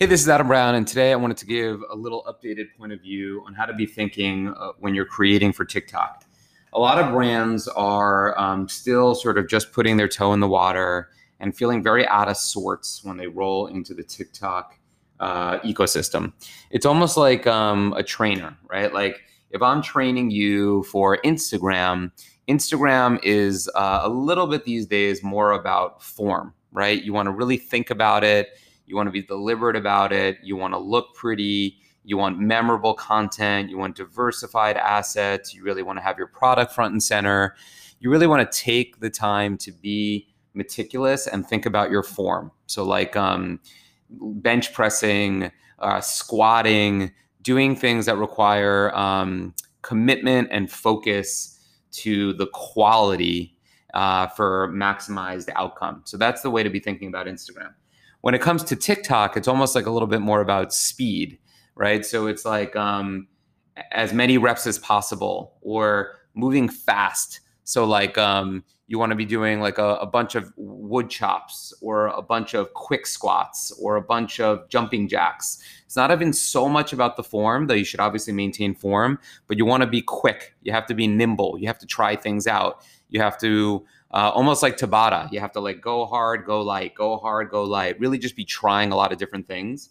Hey, this is Adam Brown, and today I wanted to give a little updated point of view on how to be thinking uh, when you're creating for TikTok. A lot of brands are um, still sort of just putting their toe in the water and feeling very out of sorts when they roll into the TikTok uh, ecosystem. It's almost like um, a trainer, right? Like if I'm training you for Instagram, Instagram is uh, a little bit these days more about form, right? You want to really think about it you want to be deliberate about it. You want to look pretty. You want memorable content. You want diversified assets. You really want to have your product front and center. You really want to take the time to be meticulous and think about your form. So, like um, bench pressing, uh, squatting, doing things that require um, commitment and focus to the quality uh, for maximized outcome. So, that's the way to be thinking about Instagram. When it comes to TikTok, it's almost like a little bit more about speed, right? So it's like um, as many reps as possible or moving fast. So like um, you want to be doing like a, a, bunch of wood chops or a bunch of quick squats or a bunch of jumping jacks. It's not even so much about the form, though you should obviously maintain form, but you want to be quick. You have to be nimble. You have to try things out. You have to uh, almost like Tabata. You have to like go hard, go light, go hard, go light. Really, just be trying a lot of different things.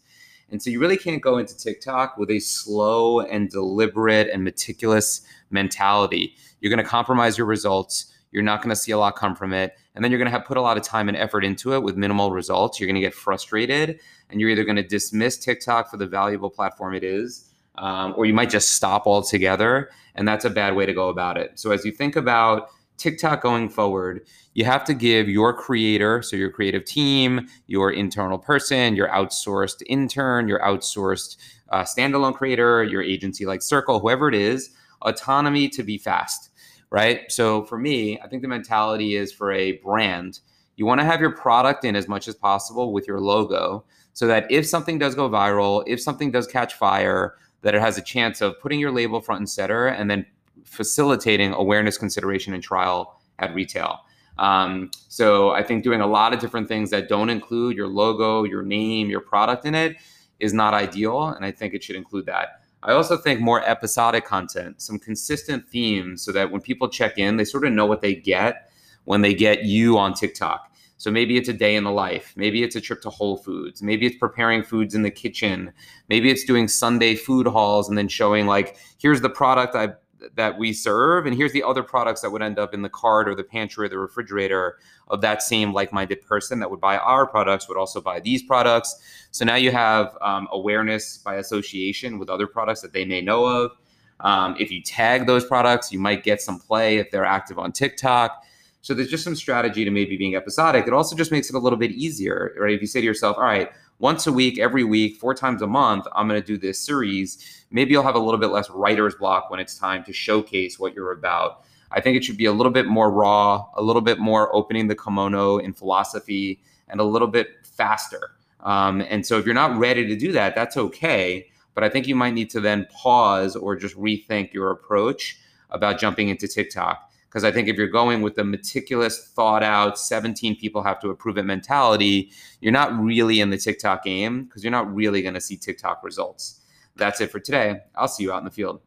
And so you really can't go into TikTok with a slow and deliberate and meticulous mentality. You're going to compromise your results. You're not going to see a lot come from it. And then you're going to have put a lot of time and effort into it with minimal results. You're going to get frustrated and you're either going to dismiss TikTok for the valuable platform it is, um, or you might just stop altogether. And that's a bad way to go about it. So as you think about TikTok going forward, you have to give your creator, so your creative team, your internal person, your outsourced intern, your outsourced uh, standalone creator, your agency like Circle, whoever it is, autonomy to be fast, right? So for me, I think the mentality is for a brand, you want to have your product in as much as possible with your logo so that if something does go viral, if something does catch fire, that it has a chance of putting your label front and center and then facilitating awareness, consideration, and trial at retail. Um, so I think doing a lot of different things that don't include your logo, your name, your product in it is not ideal. And I think it should include that. I also think more episodic content, some consistent themes so that when people check in, they sort of know what they get when they get you on TikTok. So maybe it's a day in the life. Maybe it's a trip to Whole Foods. Maybe it's preparing foods in the kitchen. Maybe it's doing Sunday food hauls and then showing, like, here's the product I that we serve and here's the other products that would end up in the cart or the pantry or the refrigerator of that same like-minded person that would buy our products would also buy these products. So now you have um, awareness by association with other products that they may know of. Um, if you tag those products you might get some play if they're active on tiktok. So there's just some strategy to maybe being episodic. It also just makes it a little bit easier right? If you say to yourself all right once a week, every week, four times a month, I'm going to do this series. Maybe you'll have a little bit less writer's block when it's time to showcase what you're about. I think it should be a little bit more raw, a little bit more opening the kimono in philosophy, and a little bit faster. Um, and so if you're not ready to do that, that's okay. But I think you might need to then pause or just rethink your approach about jumping into TikTok. Because I think if you're going with the meticulous, thought out, 17 people have to approve it mentality, you're not really in the TikTok game because you're not really going to see TikTok results. That's it for today. I'll see you out in the field.